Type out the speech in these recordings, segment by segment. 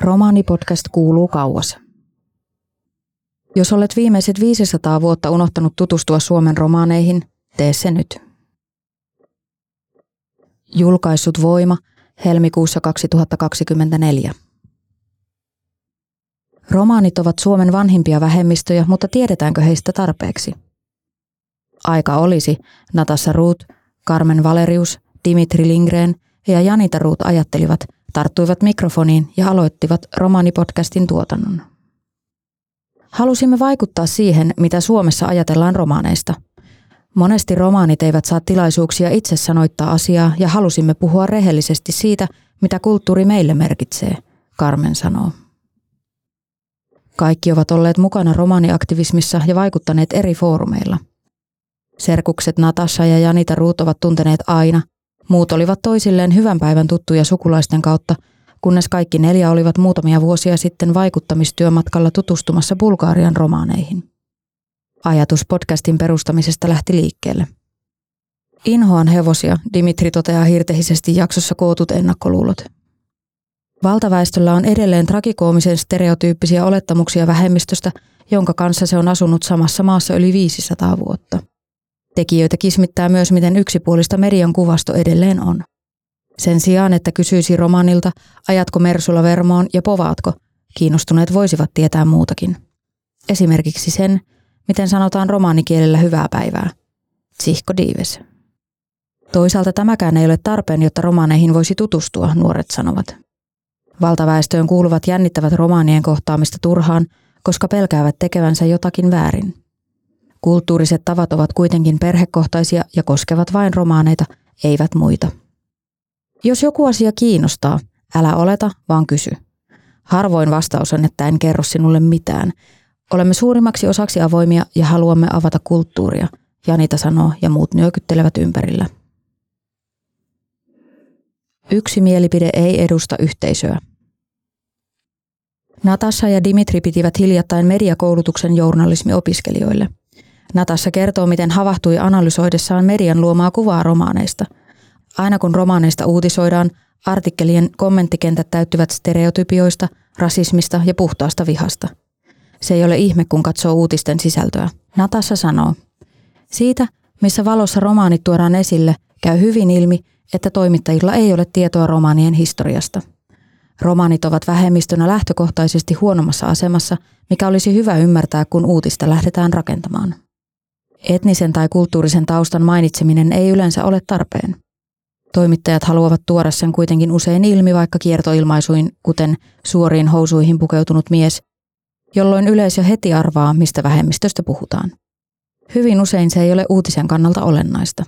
Romaanipodcast kuuluu kauas. Jos olet viimeiset 500 vuotta unohtanut tutustua Suomen romaaneihin, tee se nyt. Julkaissut Voima helmikuussa 2024. Romaanit ovat Suomen vanhimpia vähemmistöjä, mutta tiedetäänkö heistä tarpeeksi? Aika olisi, Natassa Ruut, Carmen Valerius, Dimitri Lindgren ja Janita Ruut ajattelivat, tarttuivat mikrofoniin ja aloittivat romaanipodcastin tuotannon. Halusimme vaikuttaa siihen, mitä Suomessa ajatellaan romaaneista. Monesti romaanit eivät saa tilaisuuksia itse sanoittaa asiaa ja halusimme puhua rehellisesti siitä, mitä kulttuuri meille merkitsee, Carmen sanoo. Kaikki ovat olleet mukana romaaniaktivismissa ja vaikuttaneet eri foorumeilla. Serkukset Natasha ja Janita Ruut ovat tunteneet aina. Muut olivat toisilleen hyvän päivän tuttuja sukulaisten kautta, kunnes kaikki neljä olivat muutamia vuosia sitten vaikuttamistyömatkalla tutustumassa Bulgaarian romaaneihin. Ajatus podcastin perustamisesta lähti liikkeelle. Inhoan hevosia, Dimitri toteaa hirtehisesti jaksossa kootut ennakkoluulot. Valtaväestöllä on edelleen tragikoomisen stereotyyppisiä olettamuksia vähemmistöstä, jonka kanssa se on asunut samassa maassa yli 500 vuotta. Tekijöitä kismittää myös, miten yksipuolista median kuvasto edelleen on. Sen sijaan, että kysyisi romanilta, ajatko Mersula Vermoon ja povaatko, kiinnostuneet voisivat tietää muutakin. Esimerkiksi sen, miten sanotaan romaanikielellä hyvää päivää. Tsihko diives. Toisaalta tämäkään ei ole tarpeen, jotta romaaneihin voisi tutustua, nuoret sanovat. Valtaväestöön kuuluvat jännittävät romaanien kohtaamista turhaan, koska pelkäävät tekevänsä jotakin väärin. Kulttuuriset tavat ovat kuitenkin perhekohtaisia ja koskevat vain romaaneita, eivät muita. Jos joku asia kiinnostaa, älä oleta, vaan kysy. Harvoin vastaus on, että en kerro sinulle mitään. Olemme suurimmaksi osaksi avoimia ja haluamme avata kulttuuria, Janita sanoo ja muut nyökyttelevät ympärillä. Yksi mielipide ei edusta yhteisöä. Natassa ja Dimitri pitivät hiljattain mediakoulutuksen journalismiopiskelijoille. Natassa kertoo, miten havahtui analysoidessaan median luomaa kuvaa romaaneista. Aina kun romaaneista uutisoidaan, artikkelien kommenttikentät täyttyvät stereotypioista, rasismista ja puhtaasta vihasta. Se ei ole ihme, kun katsoo uutisten sisältöä. Natassa sanoo, siitä, missä valossa romaanit tuodaan esille, käy hyvin ilmi, että toimittajilla ei ole tietoa romaanien historiasta. Romaanit ovat vähemmistönä lähtökohtaisesti huonommassa asemassa, mikä olisi hyvä ymmärtää, kun uutista lähdetään rakentamaan. Etnisen tai kulttuurisen taustan mainitseminen ei yleensä ole tarpeen. Toimittajat haluavat tuoda sen kuitenkin usein ilmi vaikka kiertoilmaisuin, kuten suoriin housuihin pukeutunut mies, jolloin yleisö heti arvaa, mistä vähemmistöstä puhutaan. Hyvin usein se ei ole uutisen kannalta olennaista.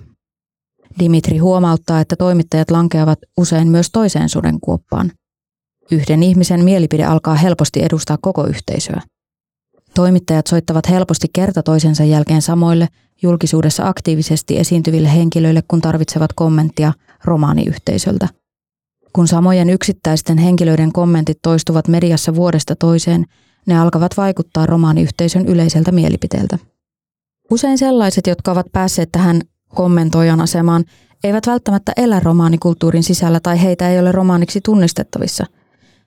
Dimitri huomauttaa, että toimittajat lankeavat usein myös toiseen sudenkuoppaan. Yhden ihmisen mielipide alkaa helposti edustaa koko yhteisöä. Toimittajat soittavat helposti kerta toisensa jälkeen samoille julkisuudessa aktiivisesti esiintyville henkilöille, kun tarvitsevat kommenttia romaaniyhteisöltä. Kun samojen yksittäisten henkilöiden kommentit toistuvat mediassa vuodesta toiseen, ne alkavat vaikuttaa romaaniyhteisön yleiseltä mielipiteeltä. Usein sellaiset, jotka ovat päässeet tähän kommentoijan asemaan, eivät välttämättä elä romaanikulttuurin sisällä tai heitä ei ole romaaniksi tunnistettavissa –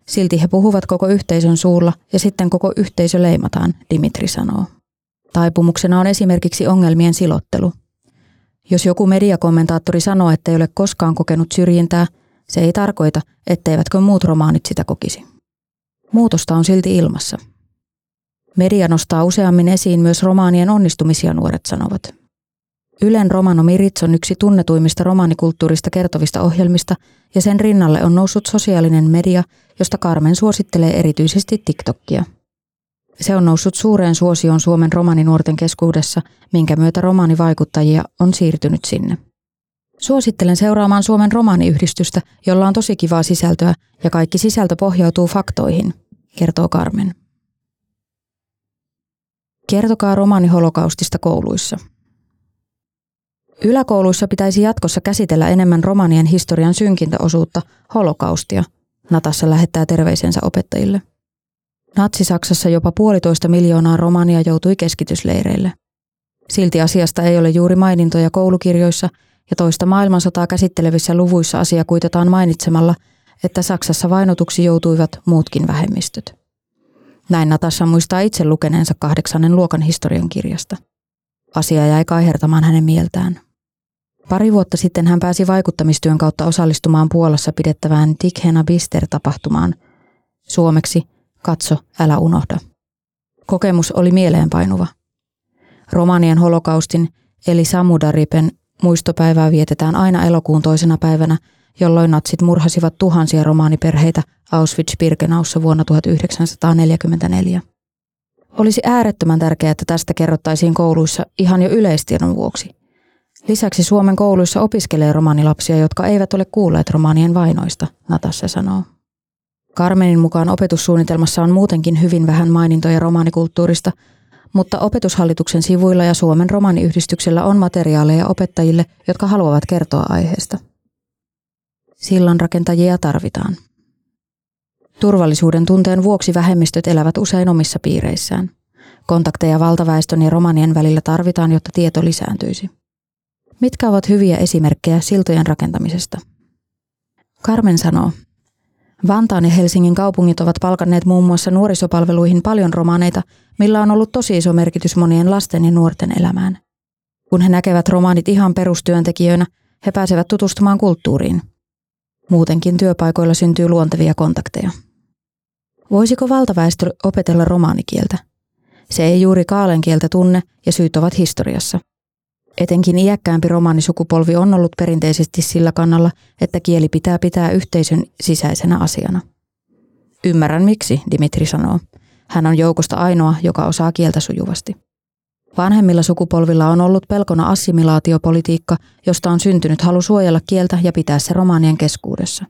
Silti he puhuvat koko yhteisön suulla ja sitten koko yhteisö leimataan, Dimitri sanoo. Taipumuksena on esimerkiksi ongelmien silottelu. Jos joku mediakommentaattori sanoo, että ei ole koskaan kokenut syrjintää, se ei tarkoita, etteivätkö muut romaanit sitä kokisi. Muutosta on silti ilmassa. Media nostaa useammin esiin myös romaanien onnistumisia, nuoret sanovat. Ylen Romanomi Rits on yksi tunnetuimmista romaanikulttuurista kertovista ohjelmista ja sen rinnalle on noussut sosiaalinen media, josta Carmen suosittelee erityisesti TikTokia. Se on noussut suureen suosioon Suomen romaninuorten keskuudessa, minkä myötä romaanivaikuttajia on siirtynyt sinne. Suosittelen seuraamaan Suomen romaaniyhdistystä, jolla on tosi kivaa sisältöä ja kaikki sisältö pohjautuu faktoihin, kertoo Carmen. Kertokaa romaani holokaustista kouluissa. Yläkouluissa pitäisi jatkossa käsitellä enemmän romanien historian synkintä osuutta, holokaustia, Natassa lähettää terveisensä opettajille. Natsi-Saksassa jopa puolitoista miljoonaa romania joutui keskitysleireille. Silti asiasta ei ole juuri mainintoja koulukirjoissa ja toista maailmansotaa käsittelevissä luvuissa asia kuitetaan mainitsemalla, että Saksassa vainotuksi joutuivat muutkin vähemmistöt. Näin Natassa muistaa itse lukeneensa kahdeksannen luokan historian kirjasta. Asia jäi kaihertamaan hänen mieltään. Pari vuotta sitten hän pääsi vaikuttamistyön kautta osallistumaan Puolassa pidettävään Tikhena Bister-tapahtumaan. Suomeksi Katso, älä unohda. Kokemus oli mieleenpainuva. Romanien holokaustin eli Samudaripen muistopäivää vietetään aina elokuun toisena päivänä, jolloin natsit murhasivat tuhansia romaaniperheitä Auschwitz-Birkenaussa vuonna 1944. Olisi äärettömän tärkeää, että tästä kerrottaisiin kouluissa ihan jo yleistiedon vuoksi. Lisäksi Suomen kouluissa opiskelee romaanilapsia, jotka eivät ole kuulleet romaanien vainoista, Natassa sanoo. Carmenin mukaan opetussuunnitelmassa on muutenkin hyvin vähän mainintoja romaanikulttuurista, mutta opetushallituksen sivuilla ja Suomen romaaniyhdistyksellä on materiaaleja opettajille, jotka haluavat kertoa aiheesta. Sillan rakentajia tarvitaan. Turvallisuuden tunteen vuoksi vähemmistöt elävät usein omissa piireissään. Kontakteja valtaväestön ja romanien välillä tarvitaan, jotta tieto lisääntyisi. Mitkä ovat hyviä esimerkkejä siltojen rakentamisesta? Carmen sanoo, Vantaan ja Helsingin kaupungit ovat palkanneet muun muassa nuorisopalveluihin paljon romaaneita, millä on ollut tosi iso merkitys monien lasten ja nuorten elämään. Kun he näkevät romaanit ihan perustyöntekijöinä, he pääsevät tutustumaan kulttuuriin. Muutenkin työpaikoilla syntyy luontevia kontakteja. Voisiko valtaväestö opetella romaanikieltä? Se ei juuri kaalen kieltä tunne ja syyt ovat historiassa – Etenkin iäkkäämpi romaanisukupolvi on ollut perinteisesti sillä kannalla, että kieli pitää pitää yhteisön sisäisenä asiana. Ymmärrän miksi, Dimitri sanoo. Hän on joukosta ainoa, joka osaa kieltä sujuvasti. Vanhemmilla sukupolvilla on ollut pelkona assimilaatiopolitiikka, josta on syntynyt halu suojella kieltä ja pitää se romaanien keskuudessa.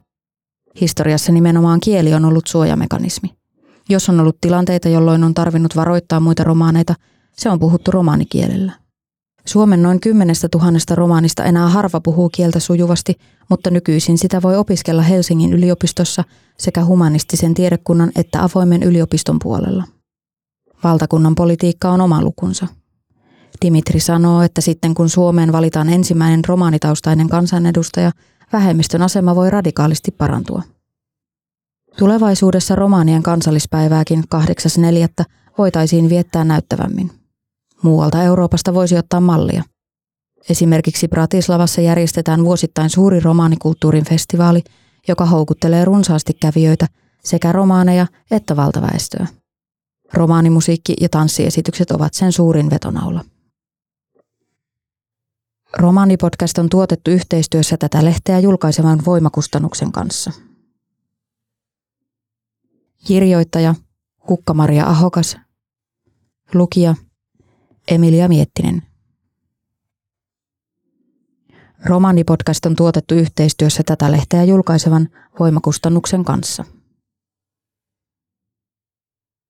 Historiassa nimenomaan kieli on ollut suojamekanismi. Jos on ollut tilanteita, jolloin on tarvinnut varoittaa muita romaaneita, se on puhuttu romaanikielellä. Suomen noin kymmenestä tuhannesta romaanista enää harva puhuu kieltä sujuvasti, mutta nykyisin sitä voi opiskella Helsingin yliopistossa sekä humanistisen tiedekunnan että avoimen yliopiston puolella. Valtakunnan politiikka on oma lukunsa. Dimitri sanoo, että sitten kun Suomeen valitaan ensimmäinen romaanitaustainen kansanedustaja, vähemmistön asema voi radikaalisti parantua. Tulevaisuudessa romaanien kansallispäivääkin 8.4. voitaisiin viettää näyttävämmin. Muualta Euroopasta voisi ottaa mallia. Esimerkiksi Bratislavassa järjestetään vuosittain suuri romaanikulttuurin festivaali, joka houkuttelee runsaasti kävijöitä sekä romaaneja että valtaväestöä. Romaanimusiikki ja tanssiesitykset ovat sen suurin vetonaula. Romaanipodcast on tuotettu yhteistyössä tätä lehteä julkaisevan voimakustannuksen kanssa. Kirjoittaja Kukka-Maria Ahokas. Lukija Emilia Miettinen. Romaanipodcast on tuotettu yhteistyössä tätä lehteä julkaisevan voimakustannuksen kanssa.